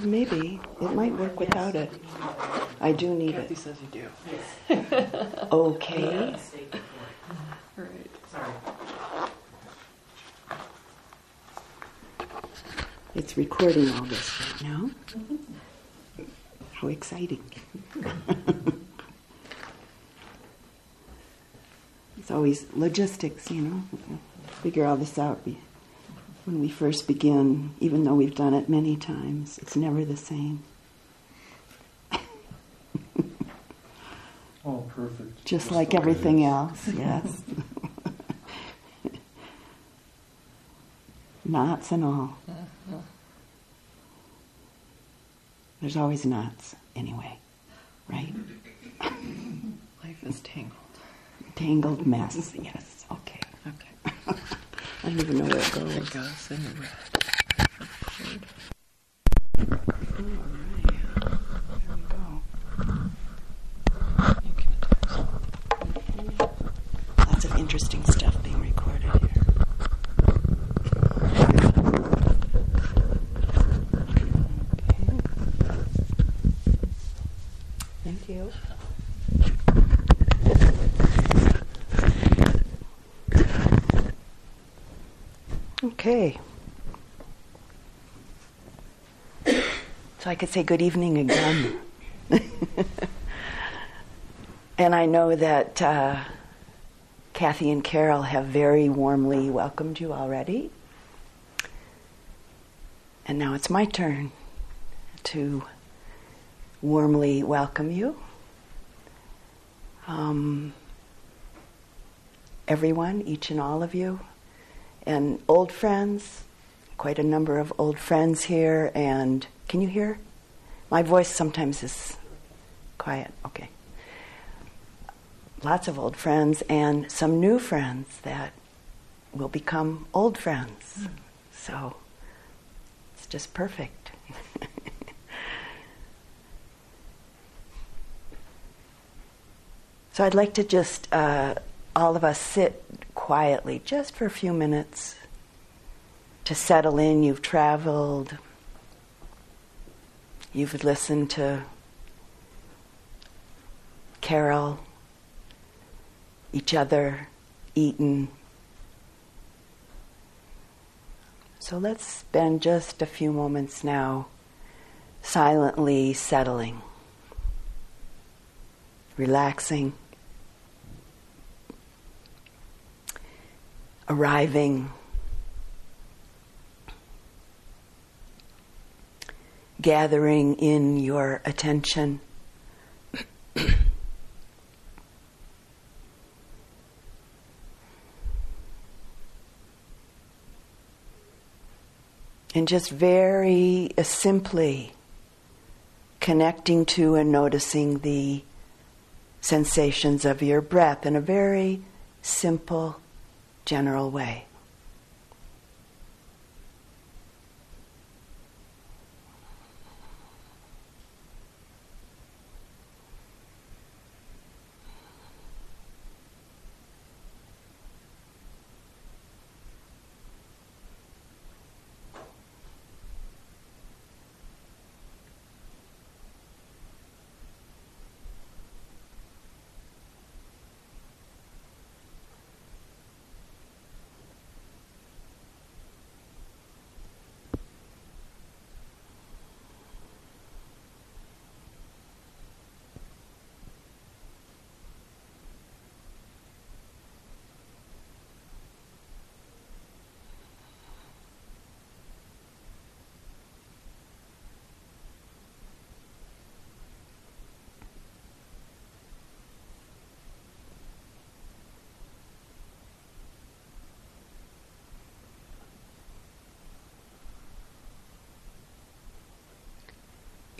Well, maybe. It might work without it. I do need Kathy it. says you do. Okay. Right. It's recording all this right now. How exciting. it's always logistics, you know. Figure all this out be- when we first begin, even though we've done it many times. It's never the same. Oh, perfect. Just like everything else, yes. knots and all. There's always knots, anyway, right? Life is tangled. Tangled mess, yes, okay. Okay. I don't even know where it It goes. goes in red. All right, there we go. You can attach. Lots of interesting stuff being recorded here. Thank you. Okay. So I could say good evening again. and I know that uh, Kathy and Carol have very warmly welcomed you already. And now it's my turn to warmly welcome you. Um, everyone, each and all of you, and old friends, quite a number of old friends here. And can you hear? My voice sometimes is quiet. Okay lots of old friends and some new friends that will become old friends. So it's just perfect. so I'd like to just, uh, all of us sit quietly just for a few minutes to settle in. You've traveled, you've listened to Carol each other, eaten. So let's spend just a few moments now silently settling, relaxing, arriving, gathering in your attention. And just very uh, simply connecting to and noticing the sensations of your breath in a very simple, general way.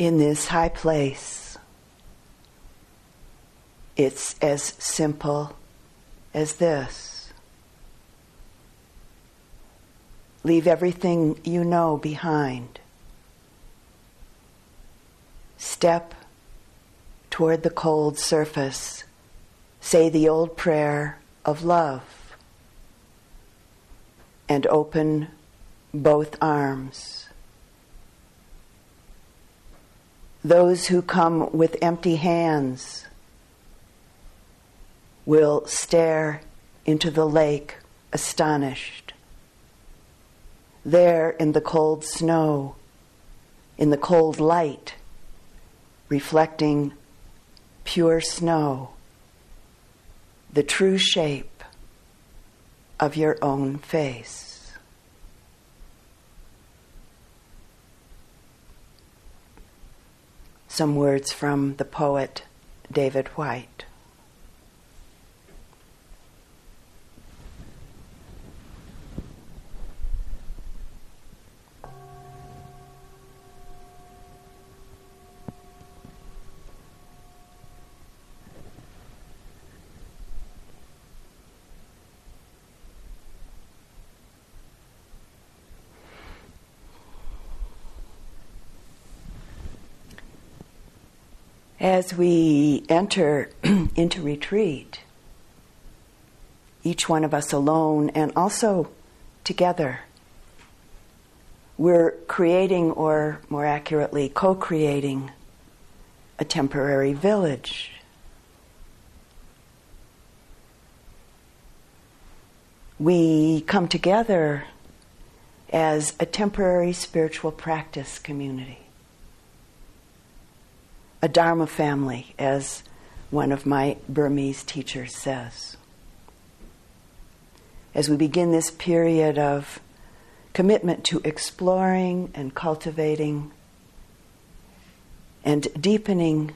In this high place, it's as simple as this. Leave everything you know behind. Step toward the cold surface. Say the old prayer of love. And open both arms. Those who come with empty hands will stare into the lake astonished. There in the cold snow, in the cold light, reflecting pure snow, the true shape of your own face. Some words from the poet David Whyte. As we enter into retreat, each one of us alone and also together, we're creating, or more accurately, co creating, a temporary village. We come together as a temporary spiritual practice community a Dharma family, as one of my Burmese teachers says. As we begin this period of commitment to exploring and cultivating and deepening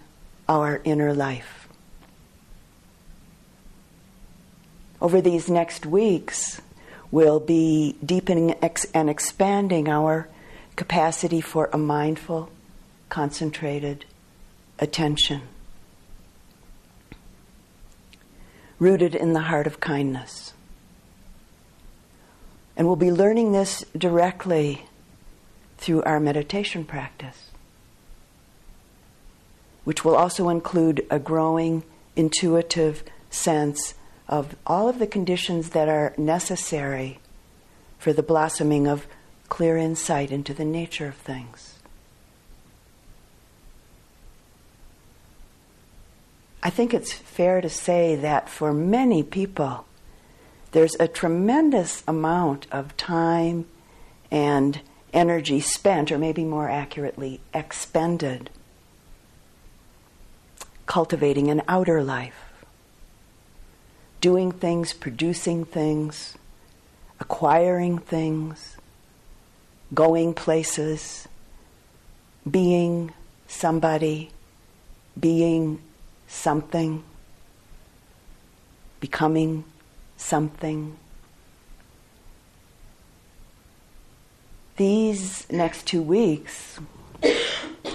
our inner life. Over these next weeks, we'll be deepening and expanding our capacity for a mindful, concentrated, attention, rooted in the heart of kindness. And we'll be learning this directly through our meditation practice, which will also include a growing intuitive sense of all of the conditions that are necessary for the blossoming of clear insight into the nature of things. I think it's fair to say that for many people, there's a tremendous amount of time and energy spent, or maybe more accurately, expended, cultivating an outer life, doing things, producing things, acquiring things, going places, being somebody, being something, becoming something. These next two weeks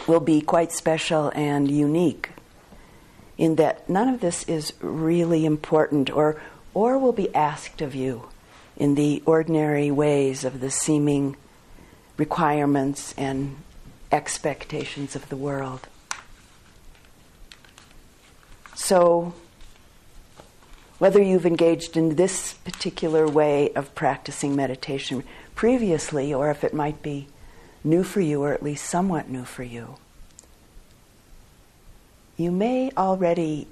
will be quite special and unique in that none of this is really important or, or will be asked of you in the ordinary ways of the seeming requirements and expectations of the world. So, whether you've engaged in this particular way of practicing meditation previously, or if it might be new for you, or at least somewhat new for you, you may already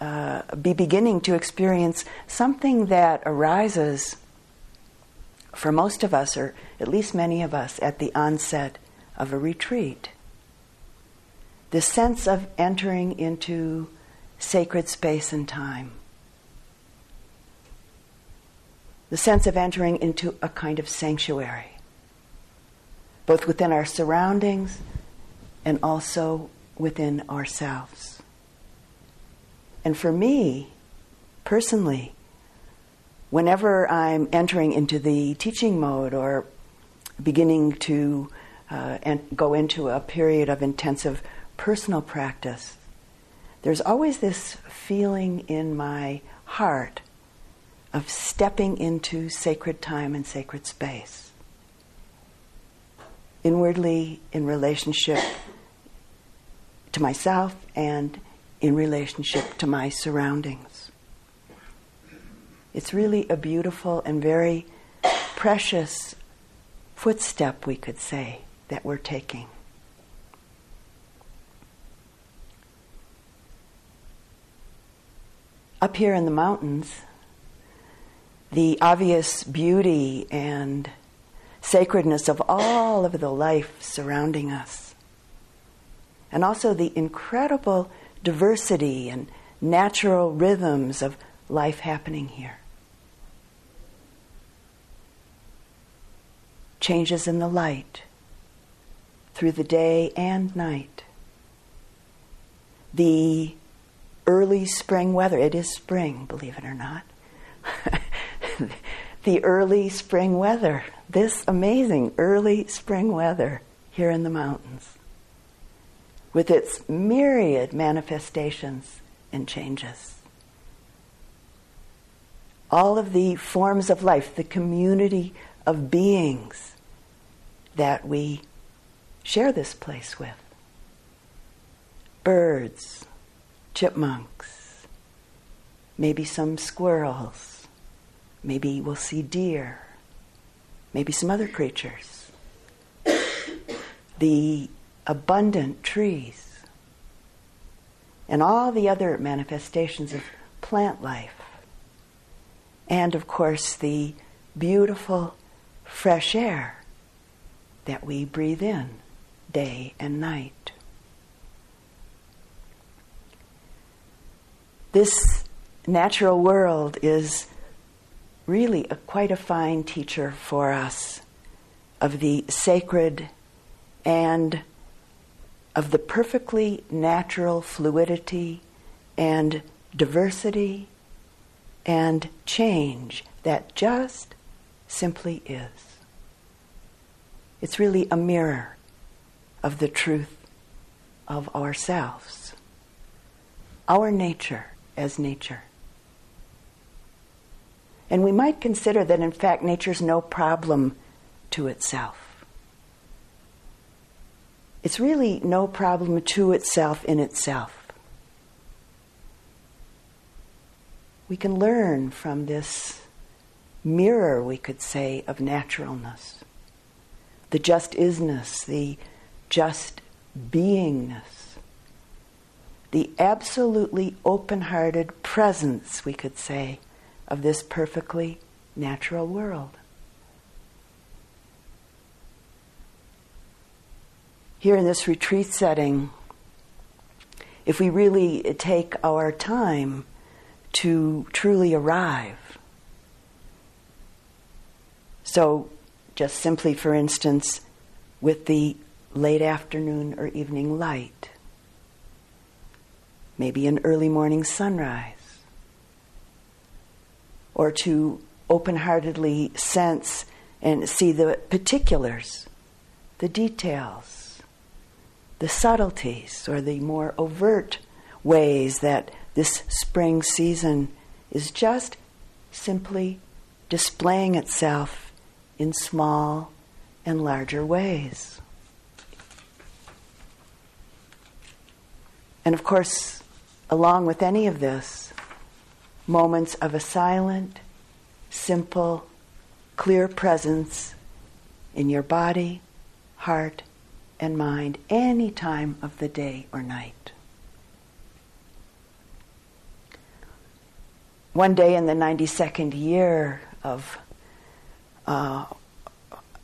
uh, be beginning to experience something that arises for most of us, or at least many of us, at the onset of a retreat. The sense of entering into sacred space and time. The sense of entering into a kind of sanctuary, both within our surroundings and also within ourselves. And for me, personally, whenever I'm entering into the teaching mode or beginning to uh, go into a period of intensive personal practice, there's always this feeling in my heart of stepping into sacred time and sacred space. Inwardly, in relationship to myself and in relationship to my surroundings. It's really a beautiful and very precious footstep, we could say, that we're taking. Up here in the mountains, the obvious beauty and sacredness of all of the life surrounding us, and also the incredible diversity and natural rhythms of life happening here. Changes in the light through the day and night. The early spring weather, it is spring, believe it or not. the early spring weather, this amazing early spring weather here in the mountains, with its myriad manifestations and changes. All of the forms of life, the community of beings that we share this place with birds, chipmunks, maybe some squirrels, maybe we'll see deer, maybe some other creatures. the abundant trees, and all the other manifestations of plant life. And of course, the beautiful fresh air that we breathe in day and night. This natural world is really a, quite a fine teacher for us of the sacred and of the perfectly natural fluidity and diversity and change that just simply is. It's really a mirror of the truth of ourselves, our nature as nature. And we might consider that, in fact, nature's no problem to itself. It's really no problem to itself in itself. We can learn from this mirror, we could say, of naturalness the just isness, the just beingness, the absolutely open hearted presence, we could say, of this perfectly natural world. Here in this retreat setting, if we really take our time to truly arrive, so just simply, for instance, with the late afternoon or evening light, maybe an early morning sunrise, or to open heartedly sense and see the particulars, the details, the subtleties, or the more overt ways that this spring season is just simply displaying itself in small and larger ways. And of course, along with any of this, moments of a silent, simple, clear presence in your body, heart, and mind any time of the day or night. One day in the 92nd year of, uh,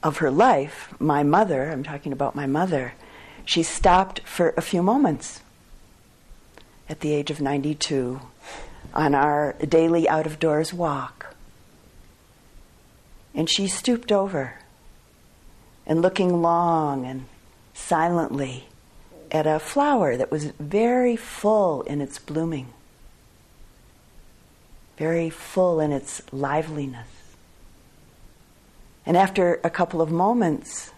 of her life, my mother, I'm talking about my mother, she stopped for a few moments at the age of 92 on our daily out of doors walk. And she stooped over and looking long and silently at a flower that was very full in its blooming, very full in its liveliness. And after a couple of moments,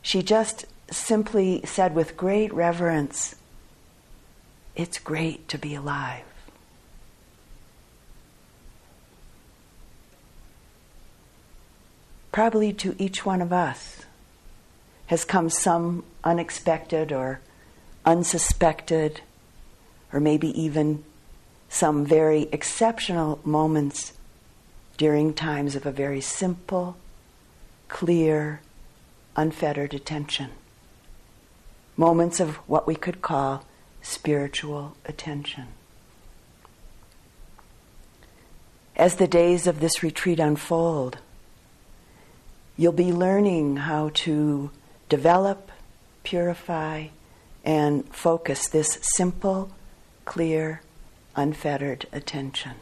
she just simply said with great reverence, it's great to be alive. Probably to each one of us has come some unexpected or unsuspected, or maybe even some very exceptional moments during times of a very simple, clear, unfettered attention. Moments of what we could call spiritual attention. as the days of this retreat unfold, you'll be learning how to develop, purify, and focus this simple, clear, unfettered attention.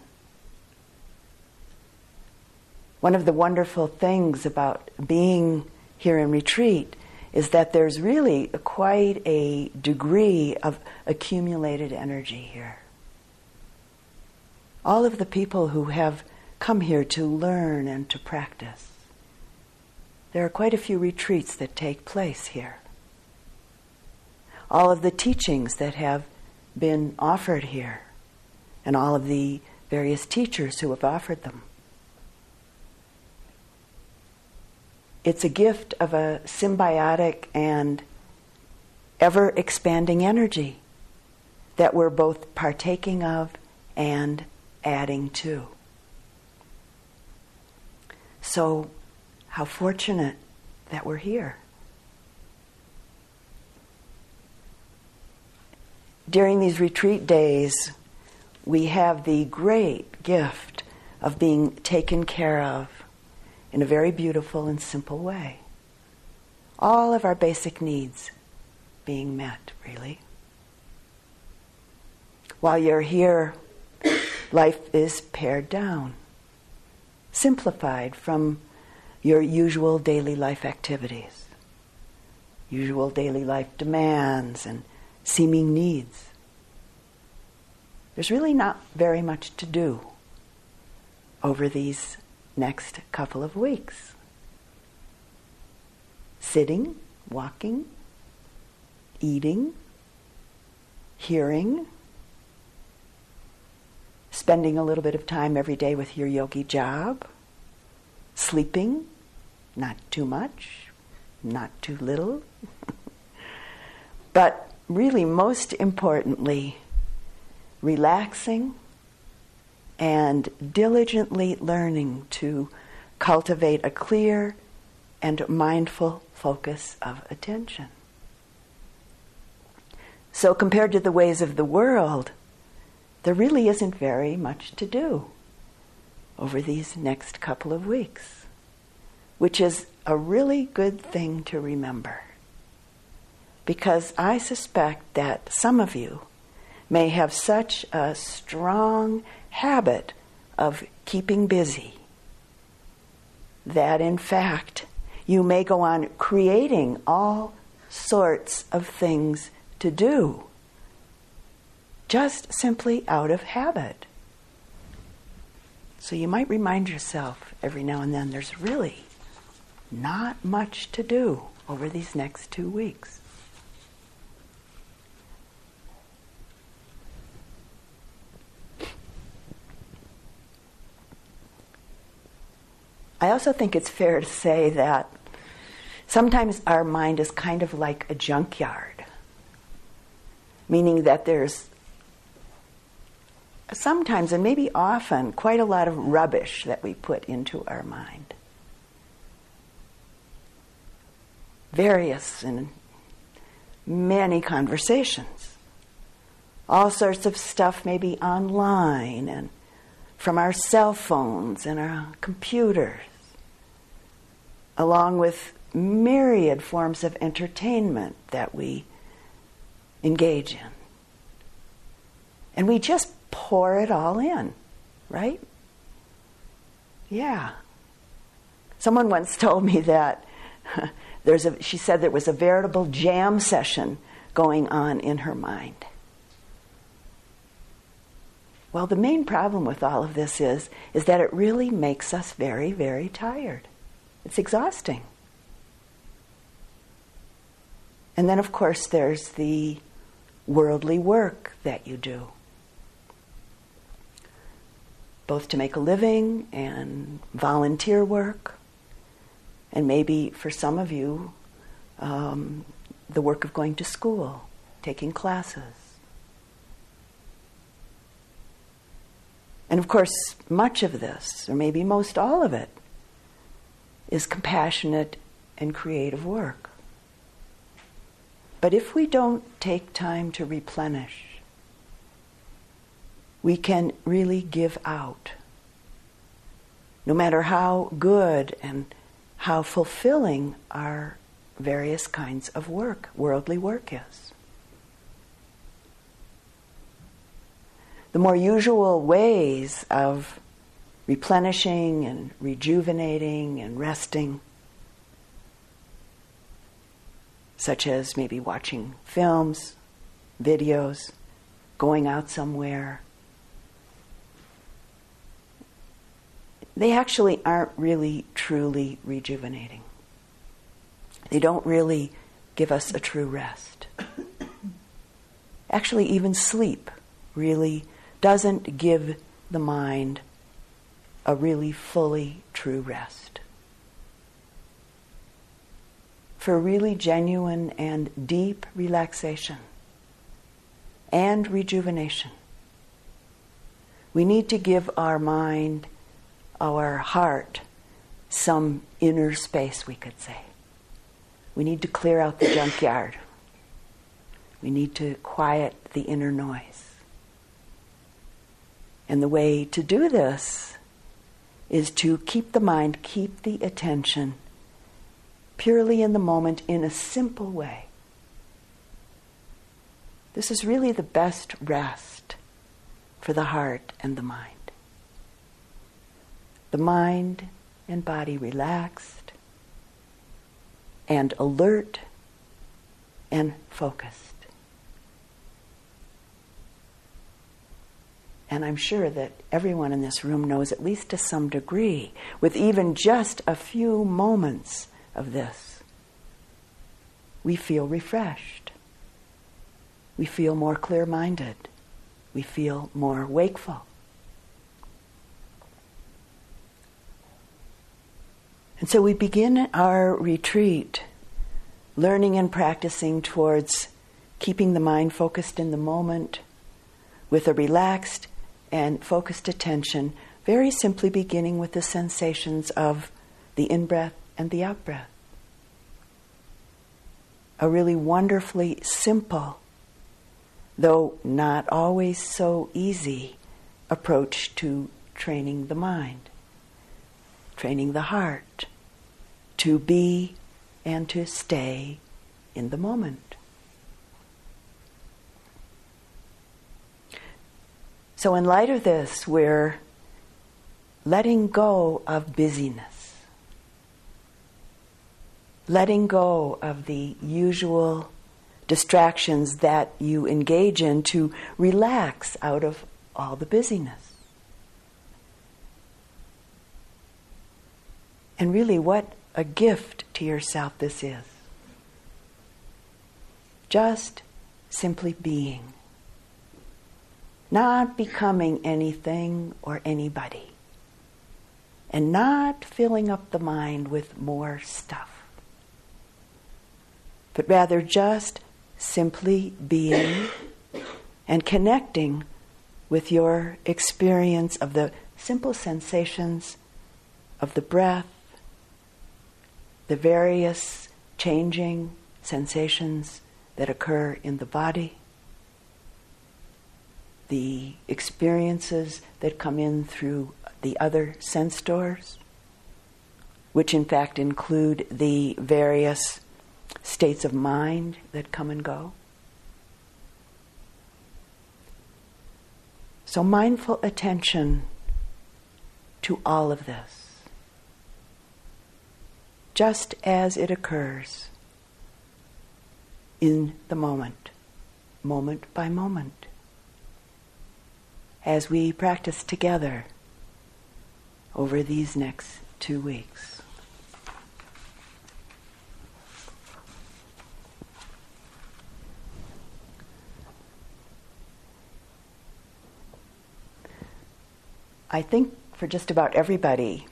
One of the wonderful things about being here in retreat is that there's really quite a degree of accumulated energy here. All of the people who have come here to learn and to practice. There are quite a few retreats that take place here. All of the teachings that have been offered here, and all of the various teachers who have offered them. It's a gift of a symbiotic and ever expanding energy that we're both partaking of and adding to. So, how fortunate that we're here. During these retreat days, we have the great gift of being taken care of in a very beautiful and simple way. All of our basic needs being met, really. While you're here, life is pared down, simplified from your usual daily life activities, usual daily life demands and seeming needs. There's really not very much to do over these next couple of weeks. Sitting, walking, eating, hearing, spending a little bit of time every day with your yogi job, sleeping, not too much, not too little. but really, most importantly, relaxing and diligently learning to cultivate a clear and mindful focus of attention. So, compared to the ways of the world, there really isn't very much to do over these next couple of weeks, which is a really good thing to remember. Because I suspect that some of you may have such a strong habit of keeping busy that in fact you may go on creating all sorts of things to do just simply out of habit. So you might remind yourself every now and then there's really not much to do over these next two weeks. I also think it's fair to say that sometimes our mind is kind of like a junkyard, meaning that there's sometimes and maybe often quite a lot of rubbish that we put into our mind. Various and many conversations. All sorts of stuff, maybe online and from our cell phones and our computers along with myriad forms of entertainment that we engage in. And we just pour it all in, right? Yeah. Someone once told me that there's a, she said there was a veritable jam session going on in her mind. Well, the main problem with all of this is, is that it really makes us very, very tired. It's exhausting. And then, of course, there's the worldly work that you do, both to make a living and volunteer work, and maybe for some of you, um, the work of going to school, taking classes. And of course, much of this, or maybe most all of it, is compassionate and creative work. But if we don't take time to replenish, we can really give out no matter how good and how fulfilling our various kinds of work, worldly work is. The more usual ways of replenishing and rejuvenating and resting, such as maybe watching films, videos, going out somewhere, they actually aren't really truly rejuvenating. They don't really give us a true rest. Actually, even sleep really doesn't give the mind a really fully true rest. For really genuine and deep relaxation and rejuvenation, we need to give our mind our heart some inner space, we could say. We need to clear out the junkyard. We need to quiet the inner noise. And the way to do this is to keep the mind, keep the attention purely in the moment in a simple way. This is really the best rest for the heart and the mind the mind and body relaxed and alert and focused. And I'm sure that everyone in this room knows, at least to some degree, with even just a few moments of this, we feel refreshed. We feel more clear minded. We feel more wakeful. And so we begin our retreat learning and practicing towards keeping the mind focused in the moment with a relaxed and focused attention, very simply beginning with the sensations of the in breath and the out breath. A really wonderfully simple, though not always so easy, approach to training the mind, training the heart to be and to stay in the moment. So, in light of this, we're letting go of busyness, letting go of the usual distractions that you engage in to relax out of all the busyness. And really, what a gift to yourself this is. Just simply being. Not becoming anything or anybody. And not filling up the mind with more stuff. But rather just simply being and connecting with your experience of the simple sensations of the breath the various changing sensations that occur in the body, the experiences that come in through the other sense doors, which in fact include the various states of mind that come and go. So, mindful attention to all of this just as it occurs in the moment, moment by moment, as we practice together over these next two weeks. I think for just about everybody,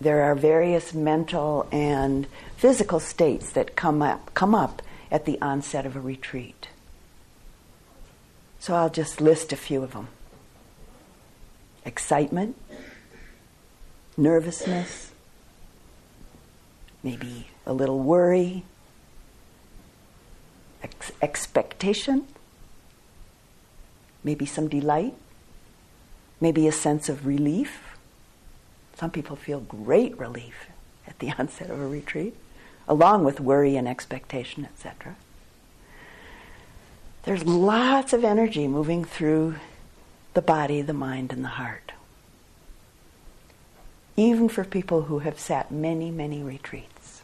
there are various mental and physical states that come up, come up at the onset of a retreat. So I'll just list a few of them excitement, nervousness, maybe a little worry, ex- expectation, maybe some delight, maybe a sense of relief Some people feel great relief at the onset of a retreat, along with worry and expectation, etc. There's lots of energy moving through the body, the mind, and the heart. Even for people who have sat many, many retreats.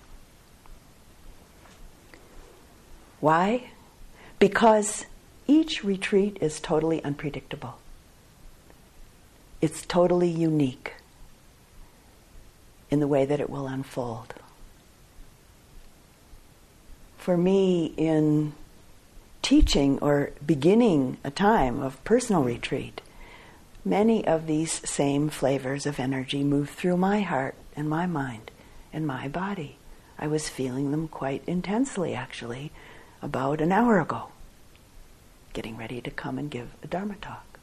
Why? Because each retreat is totally unpredictable. It's totally unique in the way that it will unfold. For me, in teaching or beginning a time of personal retreat, many of these same flavors of energy move through my heart and my mind and my body. I was feeling them quite intensely, actually, about an hour ago, getting ready to come and give a Dharma talk.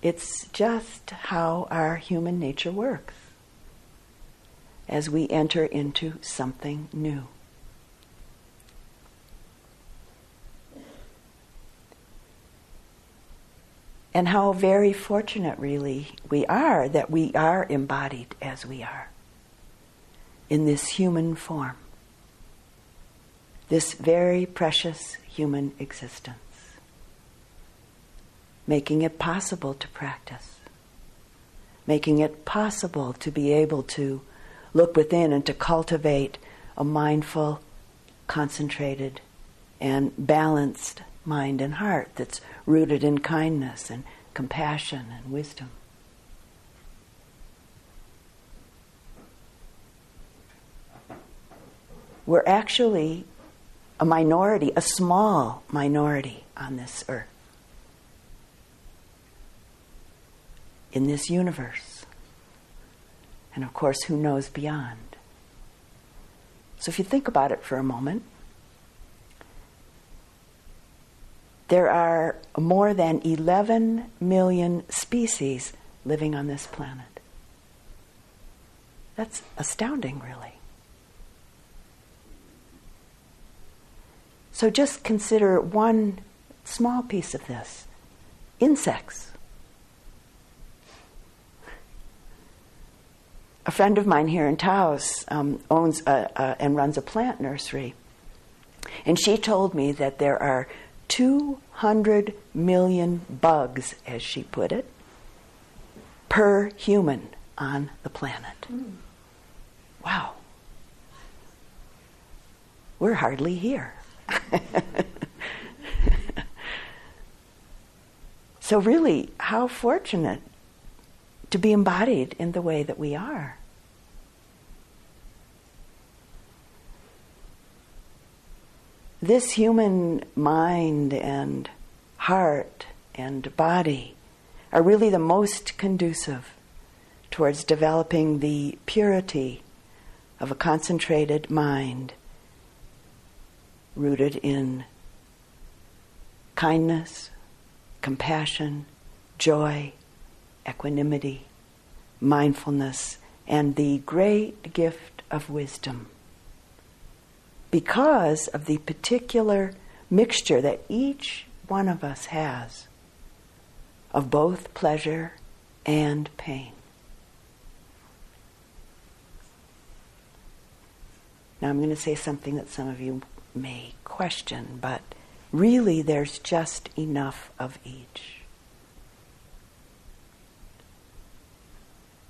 It's just how our human nature works as we enter into something new. And how very fortunate, really, we are that we are embodied as we are in this human form, this very precious human existence, making it possible to practice, making it possible to be able to look within and to cultivate a mindful, concentrated, and balanced mind and heart that's rooted in kindness and compassion and wisdom. We're actually a minority, a small minority on this earth, in this universe. And of course, who knows beyond? So if you think about it for a moment, There are more than 11 million species living on this planet. That's astounding, really. So just consider one small piece of this insects. A friend of mine here in Taos um, owns a, a, and runs a plant nursery. And she told me that there are 200 million bugs, as she put it, per human on the planet. Mm. Wow. We're hardly here. so, really, how fortunate to be embodied in the way that we are. This human mind and heart and body are really the most conducive towards developing the purity of a concentrated mind rooted in kindness, compassion, joy, equanimity, mindfulness, and the great gift of wisdom because of the particular mixture that each one of us has of both pleasure and pain. Now, I'm going to say something that some of you may question, but really there's just enough of each.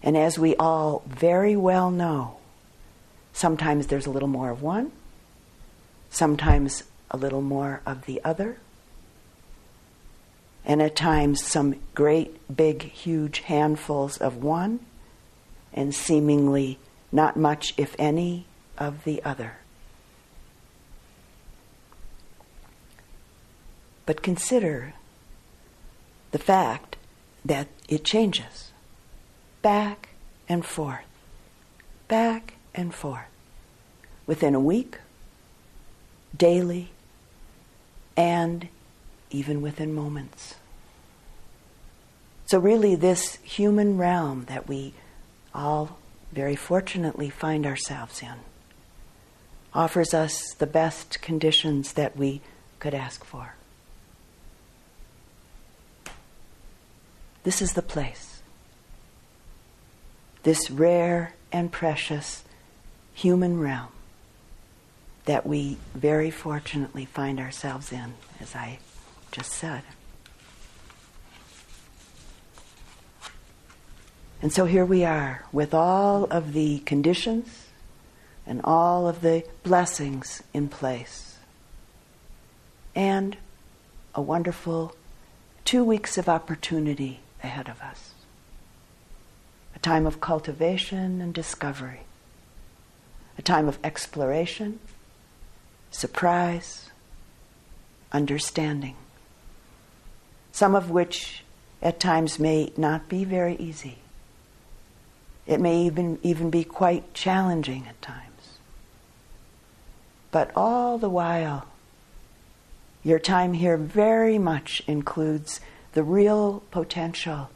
And as we all very well know, sometimes there's a little more of one, sometimes a little more of the other, and at times some great, big, huge handfuls of one, and seemingly not much, if any, of the other. But consider the fact that it changes back and forth, back and forth. Within a week, daily, and even within moments. So, really, this human realm that we all very fortunately find ourselves in offers us the best conditions that we could ask for. This is the place. this rare and precious human realm that we very fortunately find ourselves in, as I just said. And so here we are with all of the conditions and all of the blessings in place. And a wonderful two weeks of opportunity ahead of us. A time of cultivation and discovery. A time of exploration, surprise, understanding. Some of which at times may not be very easy. It may even, even be quite challenging at times. But all the while, your time here very much includes the real potential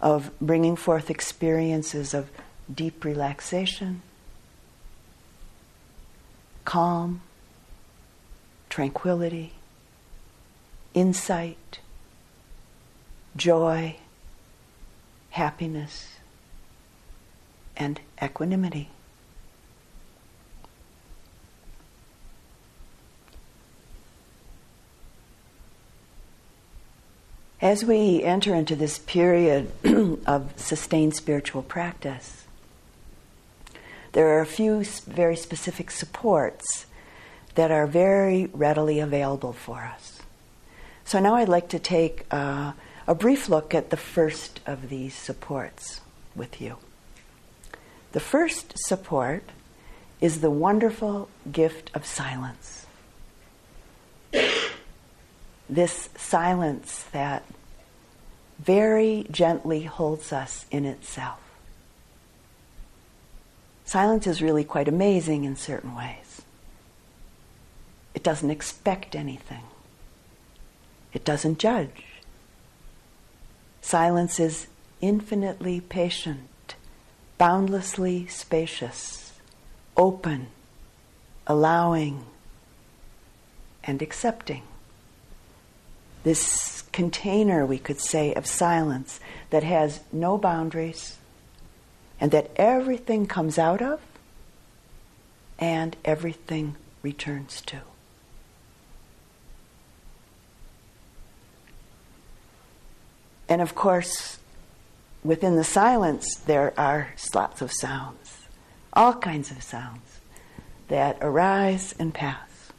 of bringing forth experiences of deep relaxation, calm, tranquility, insight, joy, happiness, and equanimity. As we enter into this period of sustained spiritual practice, there are a few very specific supports that are very readily available for us. So now I'd like to take uh, a brief look at the first of these supports with you. The first support is the wonderful gift of silence this silence that very gently holds us in itself. Silence is really quite amazing in certain ways. It doesn't expect anything, it doesn't judge. Silence is infinitely patient, boundlessly spacious, open, allowing, and accepting this container, we could say, of silence that has no boundaries and that everything comes out of and everything returns to. And of course, within the silence, there are lots of sounds, all kinds of sounds that arise and pass.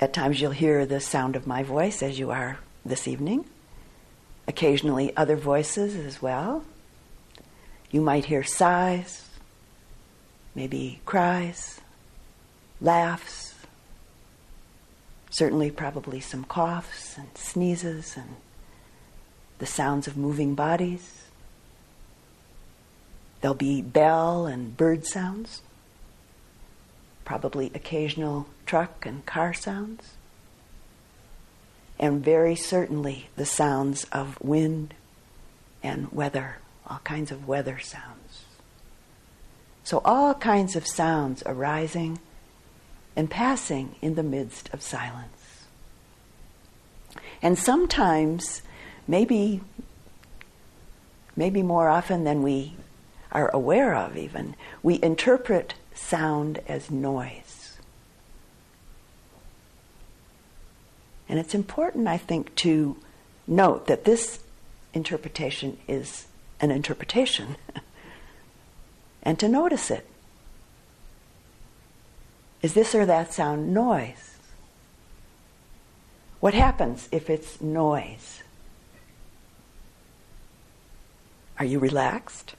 At times you'll hear the sound of my voice as you are this evening. Occasionally other voices as well. You might hear sighs, maybe cries, laughs, certainly probably some coughs and sneezes and the sounds of moving bodies. There'll be bell and bird sounds probably occasional truck and car sounds, and very certainly the sounds of wind and weather, all kinds of weather sounds. So, all kinds of sounds arising and passing in the midst of silence. And sometimes, maybe, maybe more often than we are aware of, even, we interpret sound as noise. And it's important, I think, to note that this interpretation is an interpretation and to notice it. Is this or that sound noise? What happens if it's noise? Are you relaxed?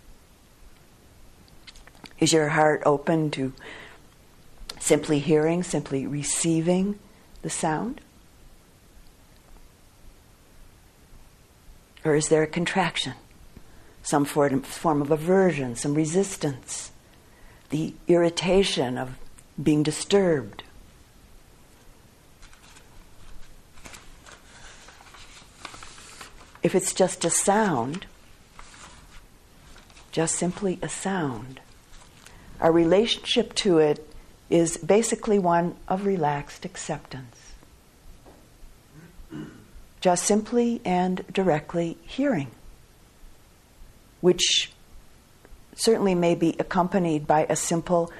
Is your heart open to simply hearing, simply receiving the sound? Or is there a contraction, some form of aversion, some resistance, the irritation of being disturbed? If it's just a sound, just simply a sound, our relationship to it is basically one of relaxed acceptance. Just simply and directly hearing which certainly may be accompanied by a simple,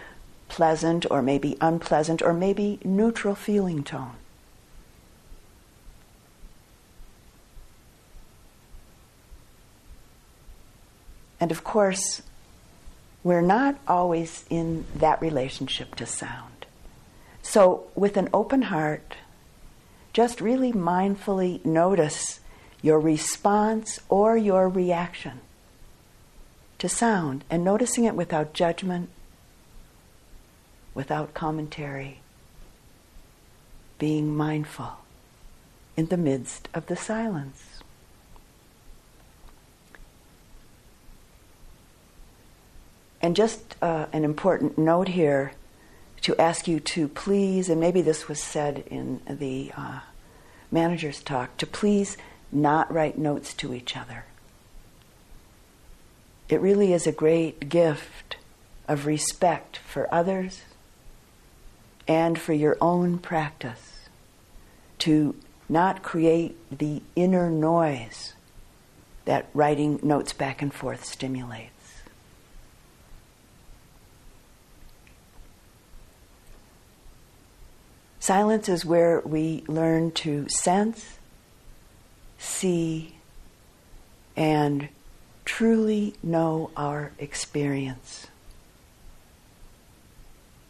pleasant, or maybe unpleasant, or maybe neutral feeling tone. And of course, we're not always in that relationship to sound. So, with an open heart, just really mindfully notice your response or your reaction to sound and noticing it without judgment, without commentary, being mindful in the midst of the silence. And just uh, an important note here to ask you to please, and maybe this was said in the uh, manager's talk, to please not write notes to each other. It really is a great gift of respect for others and for your own practice to not create the inner noise that writing notes back and forth stimulates. Silence is where we learn to sense, see, and truly know our experience.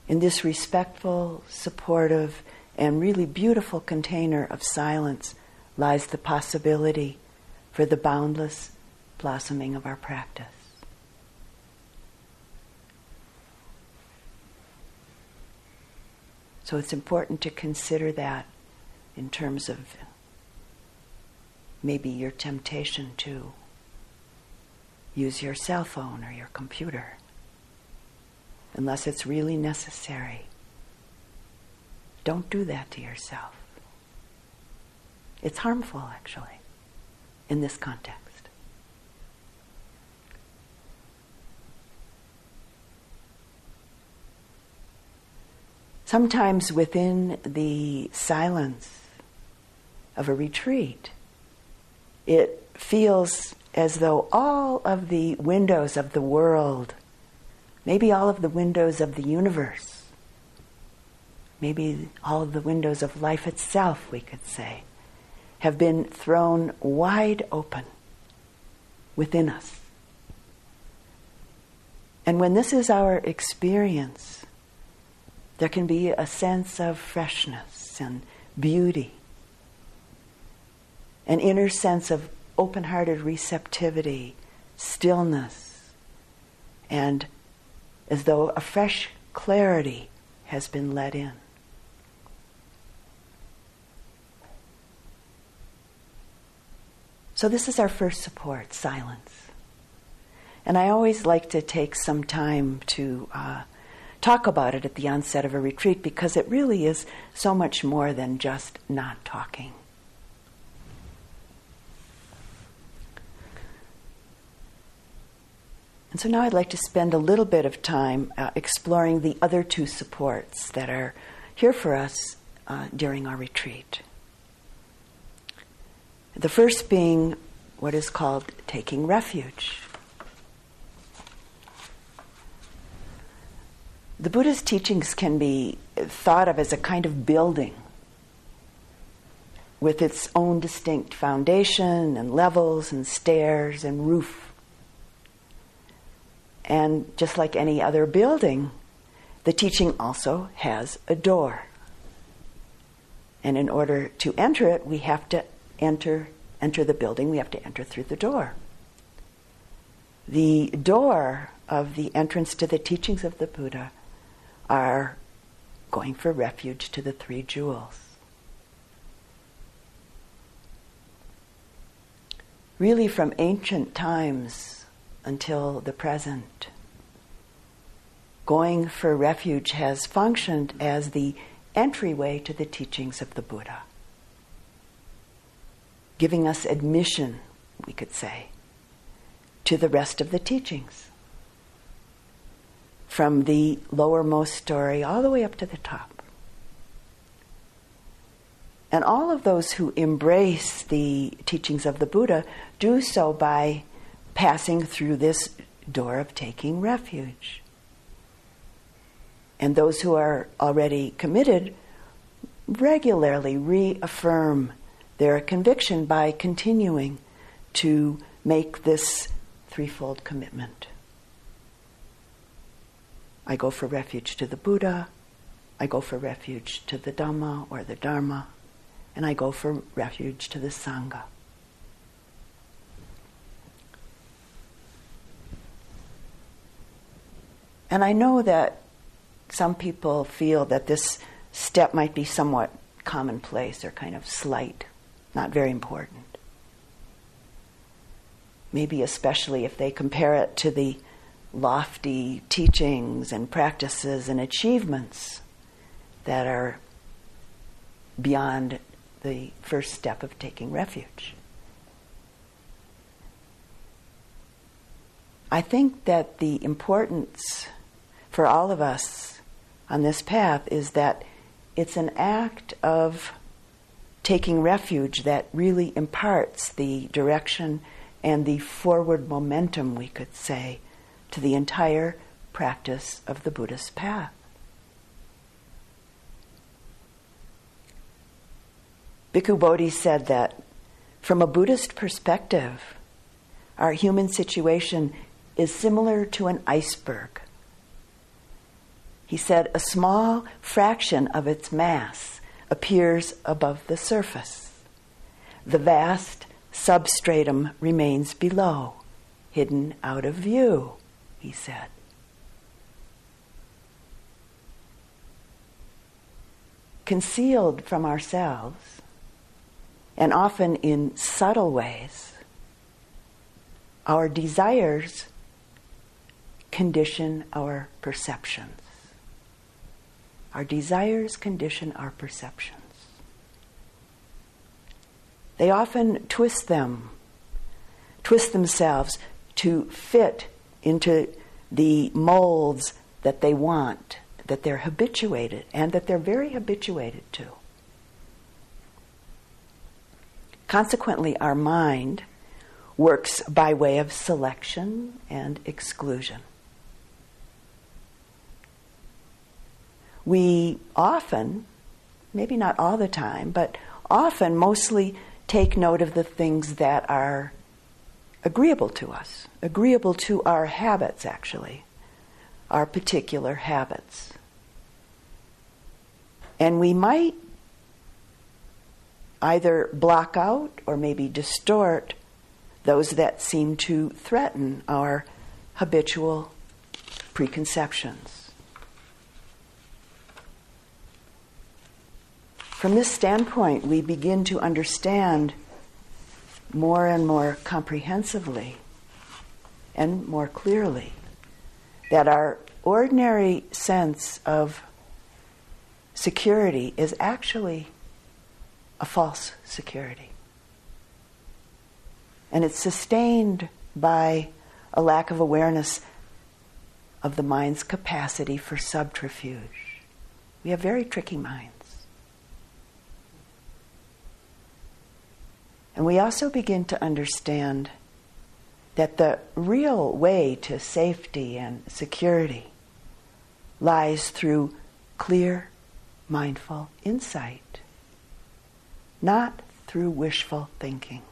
In this respectful, supportive, and really beautiful container of silence lies the possibility for the boundless blossoming of our practice. So it's important to consider that in terms of maybe your temptation to use your cell phone or your computer unless it's really necessary. Don't do that to yourself. It's harmful, actually, in this context. Sometimes within the silence of a retreat, it feels as though all of the windows of the world, maybe all of the windows of the universe, maybe all of the windows of life itself, we could say, have been thrown wide open within us. And when this is our experience, there can be a sense of freshness and beauty, an inner sense of open hearted receptivity, stillness, and as though a fresh clarity has been let in. So, this is our first support silence. And I always like to take some time to uh, talk about it at the onset of a retreat because it really is so much more than just not talking. And so now I'd like to spend a little bit of time uh, exploring the other two supports that are here for us uh, during our retreat. The first being what is called taking refuge. The Buddha's teachings can be thought of as a kind of building with its own distinct foundation and levels and stairs and roof. And just like any other building, the teaching also has a door. And in order to enter it, we have to enter enter the building, we have to enter through the door. The door of the entrance to the teachings of the Buddha are going for refuge to the three jewels. Really, from ancient times until the present, going for refuge has functioned as the entryway to the teachings of the Buddha, giving us admission, we could say, to the rest of the teachings from the lowermost story all the way up to the top. And all of those who embrace the teachings of the Buddha do so by passing through this door of taking refuge. And those who are already committed regularly reaffirm their conviction by continuing to make this threefold commitment. I go for refuge to the Buddha, I go for refuge to the Dhamma or the Dharma, and I go for refuge to the Sangha. And I know that some people feel that this step might be somewhat commonplace or kind of slight, not very important. Maybe especially if they compare it to the lofty teachings and practices and achievements that are beyond the first step of taking refuge. I think that the importance for all of us on this path is that it's an act of taking refuge that really imparts the direction and the forward momentum, we could say, to the entire practice of the Buddhist path. Bhikkhu Bodhi said that from a Buddhist perspective, our human situation is similar to an iceberg. He said a small fraction of its mass appears above the surface. The vast substratum remains below, hidden out of view, he said. Concealed from ourselves, and often in subtle ways, our desires condition our perceptions. Our desires condition our perceptions. They often twist them, twist themselves to fit into the molds that they want, that they're habituated, and that they're very habituated to. Consequently, our mind works by way of selection and exclusion. We often, maybe not all the time, but often mostly take note of the things that are agreeable to us, agreeable to our habits, actually, our particular habits. And we might either block out or maybe distort those that seem to threaten our habitual preconceptions. From this standpoint, we begin to understand more and more comprehensively and more clearly that our ordinary sense of security is actually a false security. And it's sustained by a lack of awareness of the mind's capacity for subterfuge. We have very tricky minds. And we also begin to understand that the real way to safety and security lies through clear, mindful insight, not through wishful thinking.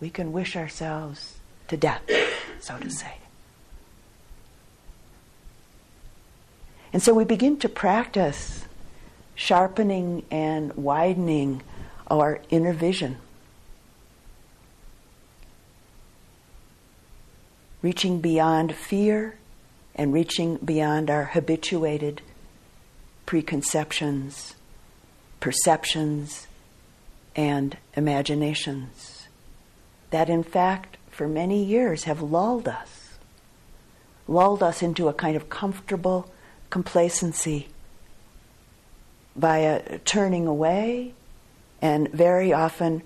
We can wish ourselves to death, so to say. And so we begin to practice sharpening and widening our inner vision. Reaching beyond fear and reaching beyond our habituated preconceptions, perceptions, and imaginations that, in fact, for many years have lulled us, lulled us into a kind of comfortable complacency via turning away and very often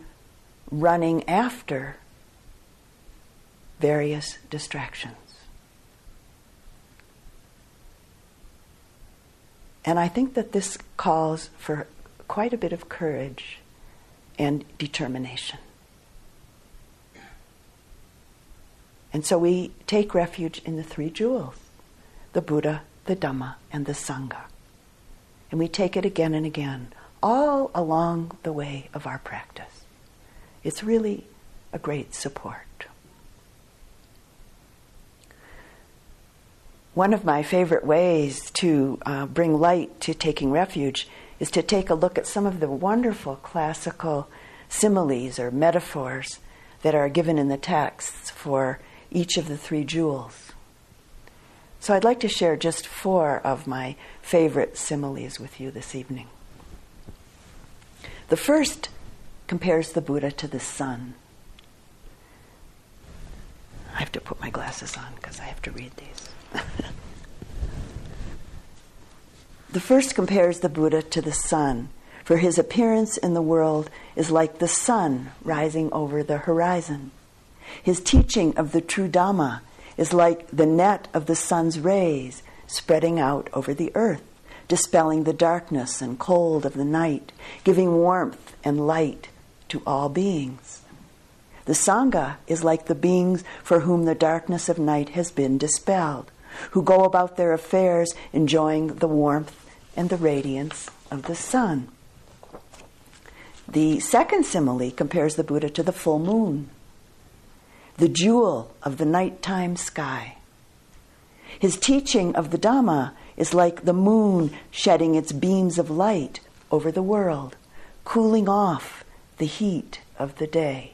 running after various distractions. And I think that this calls for quite a bit of courage and determination. And so we take refuge in the three jewels the Buddha, the Dhamma, and the Sangha. And we take it again and again, all along the way of our practice. It's really a great support. One of my favorite ways to uh, bring light to taking refuge is to take a look at some of the wonderful classical similes or metaphors that are given in the texts for each of the three jewels. So I'd like to share just four of my favorite similes with you this evening. The first compares the Buddha to the sun. I have to put my glasses on because I have to read these. the first compares the Buddha to the sun, for his appearance in the world is like the sun rising over the horizon. His teaching of the true Dhamma is like the net of the sun's rays spreading out over the earth, dispelling the darkness and cold of the night, giving warmth and light to all beings. The Sangha is like the beings for whom the darkness of night has been dispelled, who go about their affairs enjoying the warmth and the radiance of the sun. The second simile compares the Buddha to the full moon the jewel of the nighttime sky. His teaching of the Dhamma is like the moon shedding its beams of light over the world, cooling off the heat of the day.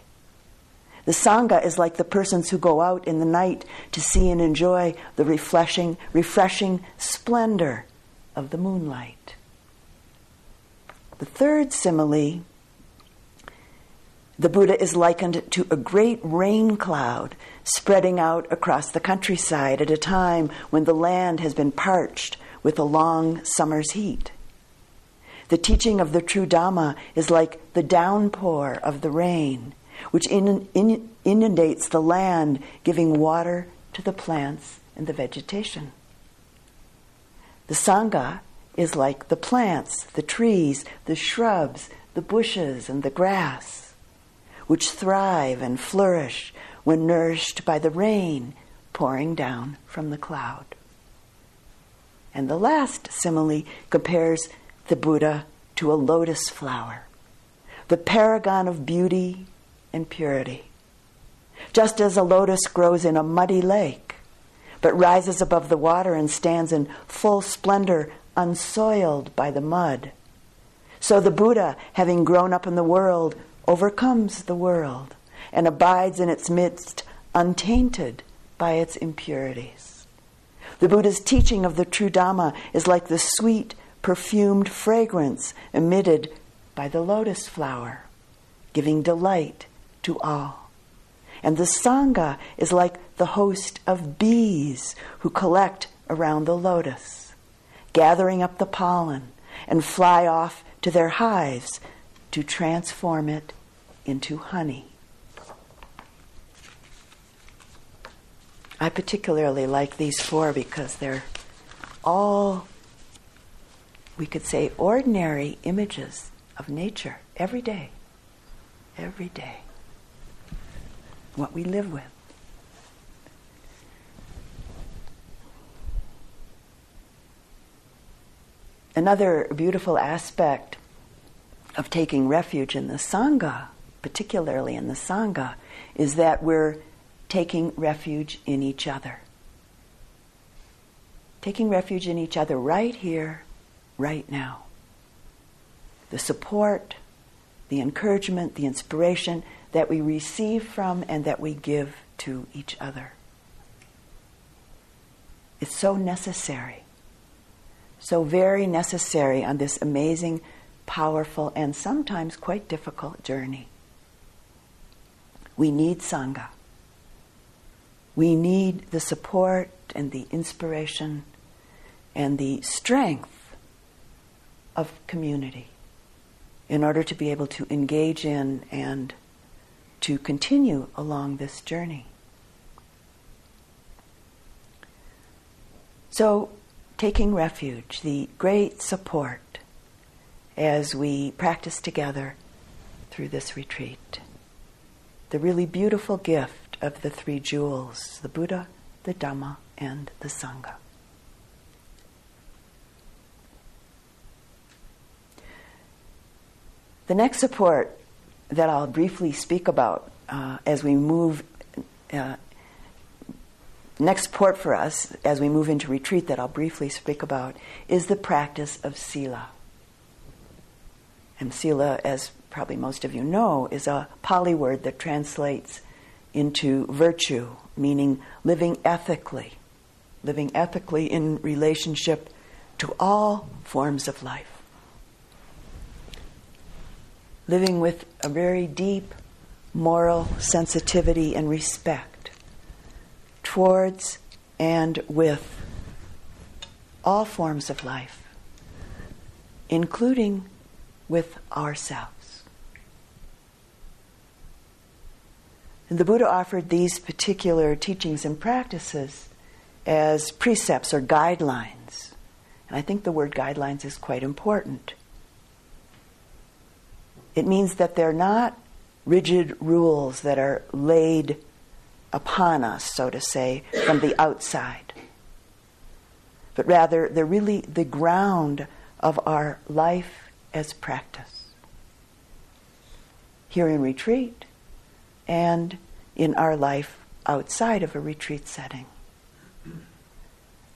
The Sangha is like the persons who go out in the night to see and enjoy the refreshing, refreshing splendor of the moonlight. The third simile the Buddha is likened to a great rain cloud spreading out across the countryside at a time when the land has been parched with a long summer's heat. The teaching of the true Dhamma is like the downpour of the rain, which inundates the land, giving water to the plants and the vegetation. The Sangha is like the plants, the trees, the shrubs, the bushes, and the grass which thrive and flourish when nourished by the rain pouring down from the cloud. And the last simile compares the Buddha to a lotus flower, the paragon of beauty and purity. Just as a lotus grows in a muddy lake, but rises above the water and stands in full splendor, unsoiled by the mud. So the Buddha, having grown up in the world, overcomes the world and abides in its midst untainted by its impurities. The Buddha's teaching of the true Dhamma is like the sweet, perfumed fragrance emitted by the lotus flower, giving delight to all. And the Sangha is like the host of bees who collect around the lotus, gathering up the pollen and fly off to their hives to transform it into honey. I particularly like these four because they're all, we could say, ordinary images of nature every day. Every day. What we live with. Another beautiful aspect of taking refuge in the Sangha particularly in the Sangha, is that we're taking refuge in each other. Taking refuge in each other right here, right now. The support, the encouragement, the inspiration that we receive from and that we give to each other. It's so necessary, so very necessary on this amazing, powerful, and sometimes quite difficult journey. We need Sangha. We need the support and the inspiration and the strength of community in order to be able to engage in and to continue along this journey. So, taking refuge, the great support as we practice together through this retreat the really beautiful gift of the three jewels the Buddha, the Dhamma, and the Sangha. The next support that I'll briefly speak about uh, as we move, uh, next support for us as we move into retreat that I'll briefly speak about is the practice of sila. And sila, as probably most of you know, is a Pali word that translates into virtue, meaning living ethically, living ethically in relationship to all forms of life living with a very deep moral sensitivity and respect towards and with all forms of life, including with ourselves. And the Buddha offered these particular teachings and practices as precepts or guidelines. And I think the word guidelines is quite important. It means that they're not rigid rules that are laid upon us, so to say, from the outside, but rather they're really the ground of our life as practice. Here in retreat and in our life outside of a retreat setting.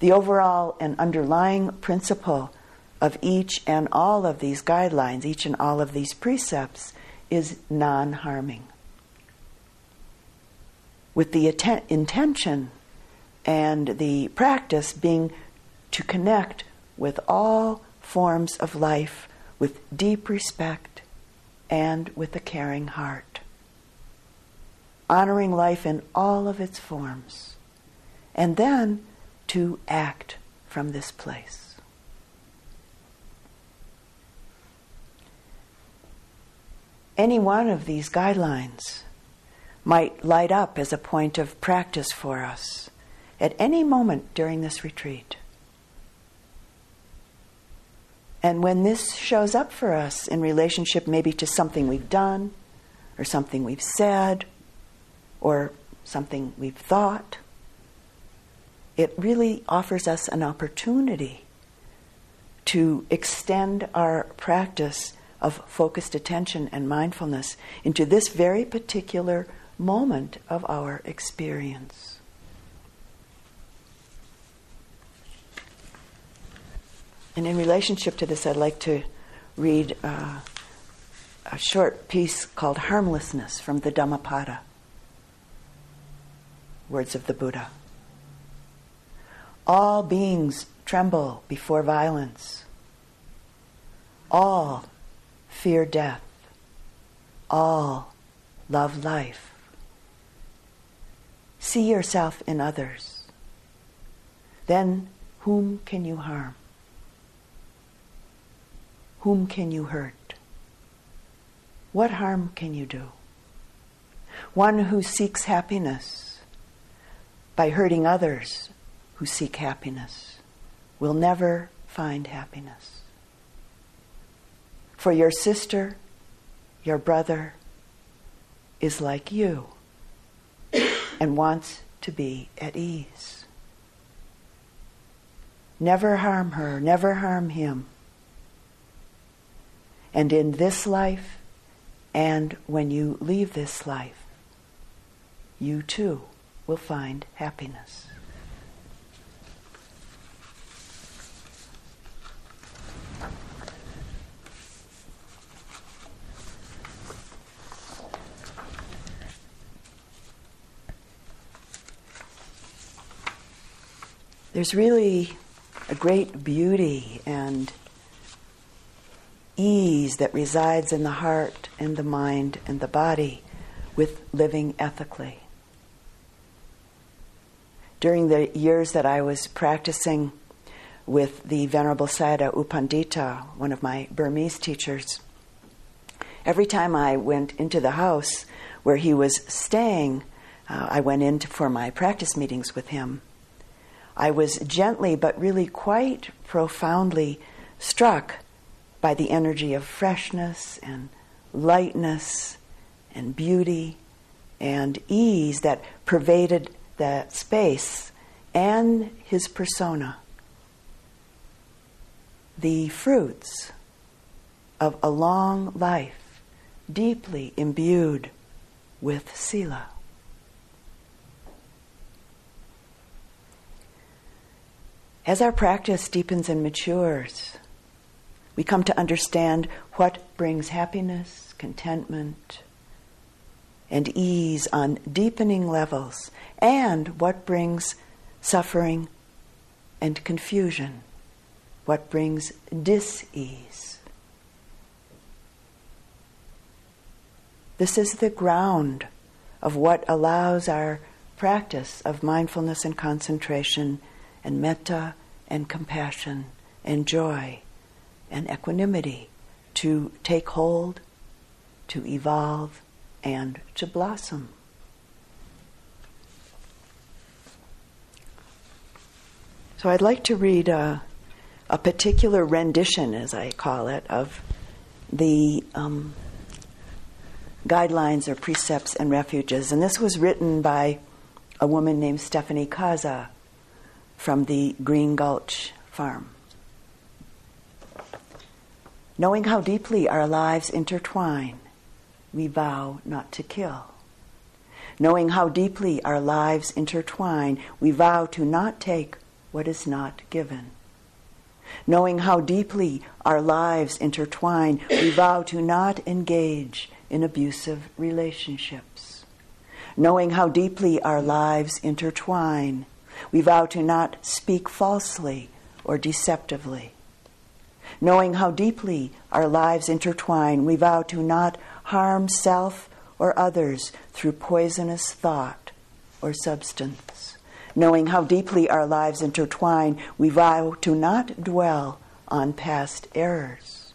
The overall and underlying principle of each and all of these guidelines, each and all of these precepts, is non harming. With the atten- intention and the practice being to connect with all forms of life with deep respect and with a caring heart. Honoring life in all of its forms. And then to act from this place. Any one of these guidelines might light up as a point of practice for us at any moment during this retreat. And when this shows up for us in relationship maybe to something we've done, or something we've said, or something we've thought, it really offers us an opportunity to extend our practice of focused attention and mindfulness into this very particular moment of our experience. And in relationship to this, I'd like to read uh, a short piece called Harmlessness from the Dhammapada. Words of the Buddha. All beings tremble before violence. All fear death. All love life. See yourself in others. Then whom can you harm? Whom can you hurt? What harm can you do? One who seeks happiness by hurting others who seek happiness will never find happiness for your sister, your brother, is like you and wants to be at ease. Never harm her, never harm him. And in this life, and when you leave this life, you too will find happiness. there's really a great beauty and ease that resides in the heart and the mind and the body with living ethically. During the years that I was practicing with the Venerable Sayadaw U Pandita, one of my Burmese teachers, every time I went into the house where he was staying, uh, I went in for my practice meetings with him. I was gently but really quite profoundly struck by the energy of freshness and lightness and beauty and ease that pervaded that space and his persona. The fruits of a long life deeply imbued with Sila. As our practice deepens and matures, we come to understand what brings happiness, contentment, and ease on deepening levels, and what brings suffering and confusion, what brings dis-ease. This is the ground of what allows our practice of mindfulness and concentration and metta and compassion and joy and equanimity to take hold, to evolve, and to blossom. So I'd like to read a, a particular rendition, as I call it, of the um, guidelines or precepts and refuges. And this was written by a woman named Stephanie Kaza from the Green Gulch farm. Knowing how deeply our lives intertwine, we vow not to kill. Knowing how deeply our lives intertwine, we vow to not take what is not given. Knowing how deeply our lives intertwine, we vow to not engage in abusive relationships. Knowing how deeply our lives intertwine, we vow to not speak falsely or deceptively. Knowing how deeply our lives intertwine, we vow to not harm self or others through poisonous thought or substance. Knowing how deeply our lives intertwine, we vow to not dwell on past errors.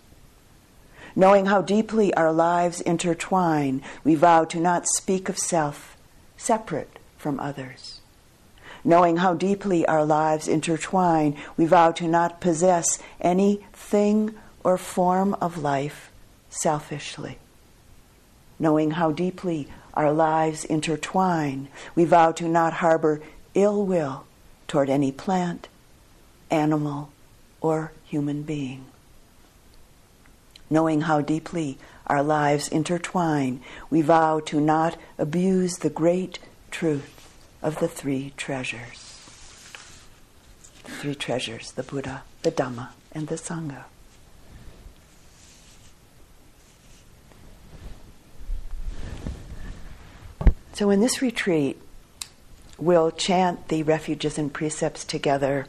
Knowing how deeply our lives intertwine, we vow to not speak of self separate from others. Knowing how deeply our lives intertwine, we vow to not possess any thing or form of life selfishly. Knowing how deeply our lives intertwine, we vow to not harbor ill will toward any plant, animal, or human being. Knowing how deeply our lives intertwine, we vow to not abuse the great truth of the three treasures. The three treasures the Buddha, the Dhamma, and the Sangha. So, in this retreat, we'll chant the refuges and precepts together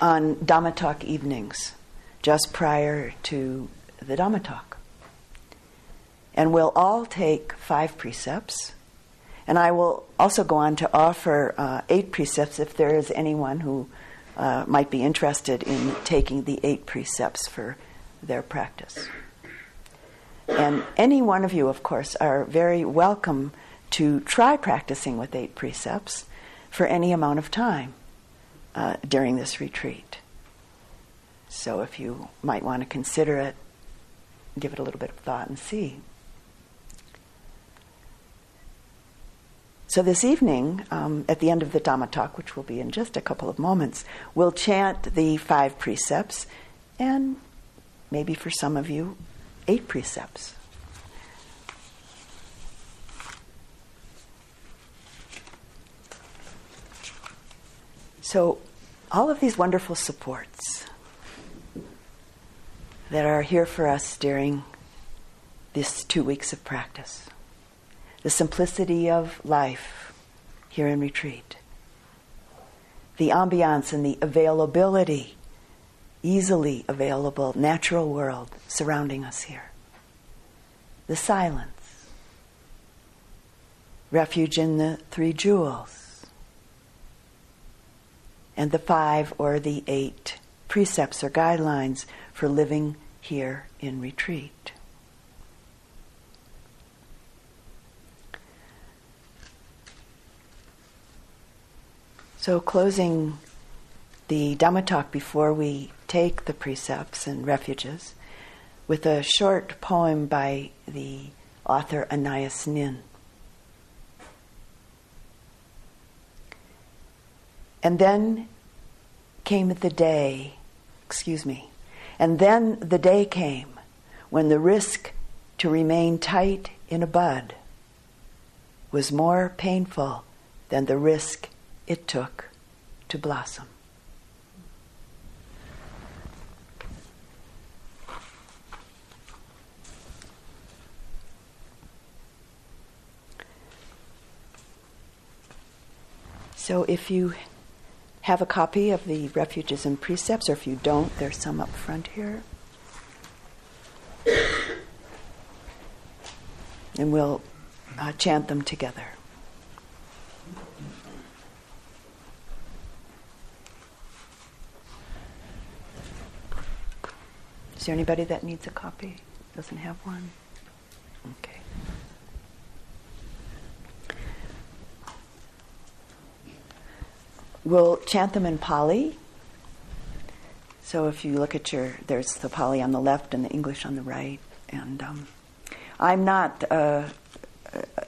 on Dhamma talk evenings, just prior to the Dhamma talk. And we'll all take five precepts and I will also go on to offer uh, eight precepts if there is anyone who uh, might be interested in taking the eight precepts for their practice. And any one of you, of course, are very welcome to try practicing with eight precepts for any amount of time uh, during this retreat. So if you might want to consider it, give it a little bit of thought and see. So this evening, um, at the end of the Dhamma talk, which will be in just a couple of moments, we'll chant the five precepts and maybe for some of you, eight precepts. So, all of these wonderful supports that are here for us during these two weeks of practice the simplicity of life here in retreat, the ambiance and the availability, easily available natural world surrounding us here, the silence, refuge in the three jewels, and the five or the eight precepts or guidelines for living here in retreat. So, closing the Dhamma talk before we take the precepts and refuges with a short poem by the author Anais Nin. And then came the day, excuse me, and then the day came when the risk to remain tight in a bud was more painful than the risk it took to blossom. So if you have a copy of the Refuges and Precepts, or if you don't, there's some up front here. And we'll uh, chant them together. Is there anybody that needs a copy? Doesn't have one? Okay. We'll chant them in Pali. So if you look at your, there's the Pali on the left and the English on the right. And um, I'm not uh,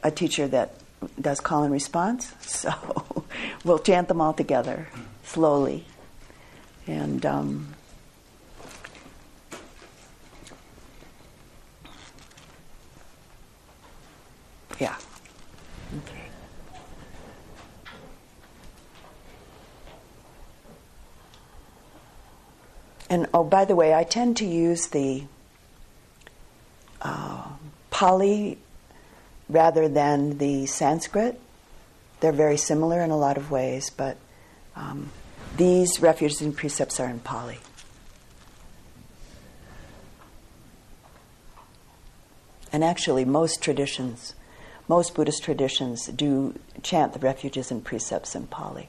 a teacher that does call and response, so we'll chant them all together slowly. And um, yeah. And oh, by the way, I tend to use the uh, Pali rather than the Sanskrit. They're very similar in a lot of ways, but um, these refuges and precepts are in Pali. And actually, most traditions, most Buddhist traditions, do chant the refuges and precepts in Pali.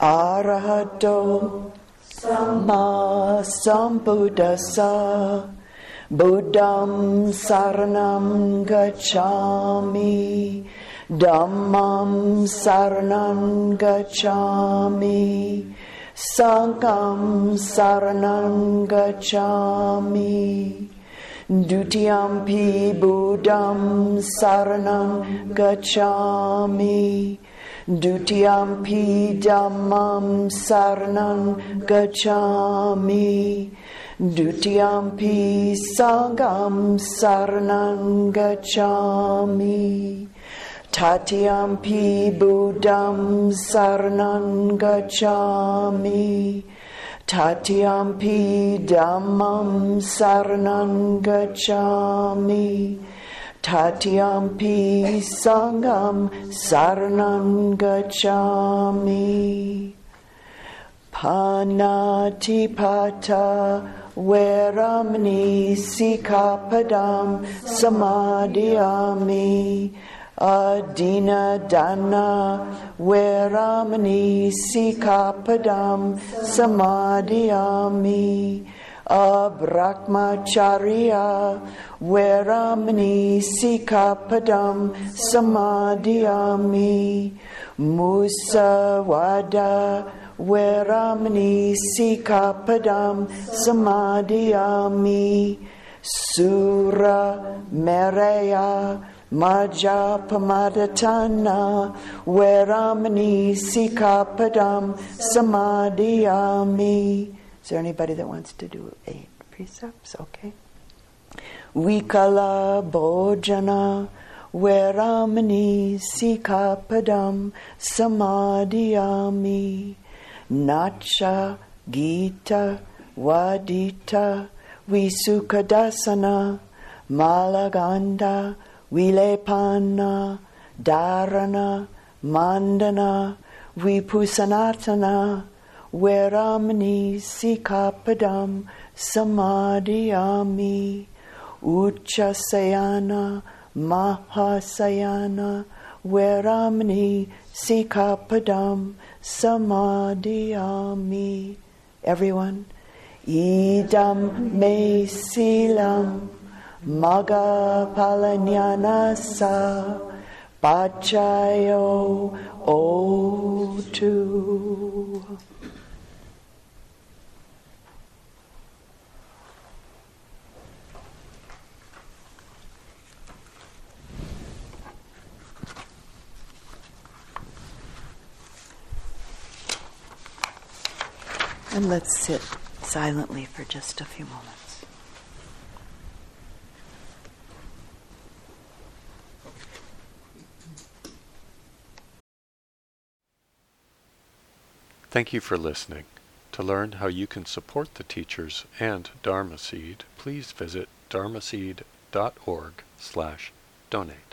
arahato samma sambuddhassa buddham saranam gacchami dhammam saranam gacchami sangham saranam gacchami Dutiyampi Buddham Saranam Gacchami Dutiyampi Dhammam Saranam Gacchami. Dutiyampi Sangham Saranam Gacchami. Tatiyampi Buddham Saranam Gacchami. Tatiyampi Dhammam Saranam Gacchami Tatiyampi Sangham Saranam Gacchami. Panatipata Veramani Sikkhapadam Samadiyami. Adina Dana Veramani Sikkhapadam Samadiyami Abrahmacharya Veramani Sikkhapadam Samadiyami Musavada Veramani Sikkhapadam Samadiyami Sura Meraya Majja Pamadatthana Veramani Sikkhapadam Samadiyami. is there anybody that wants to do eight precepts? Okay. Vikala Bhojana Veramani Sikkhapadam Samadiyami Nacha Gita Vadita Visukadasana Malaganda Vilepana Dharana Mandana Vipusanatana Veramani Sikkhapadam Samadiyami Uchasayana Mahasayana Veramani Sikkhapadam Samadiyami. Everyone, Idam Me Silam Maga Palanyanasa Pachayo Hotu. And let's sit silently for just a few moments. Thank you for listening. To learn how you can support the teachers and Dharma Seed, please visit dharmaseed.org slash donate.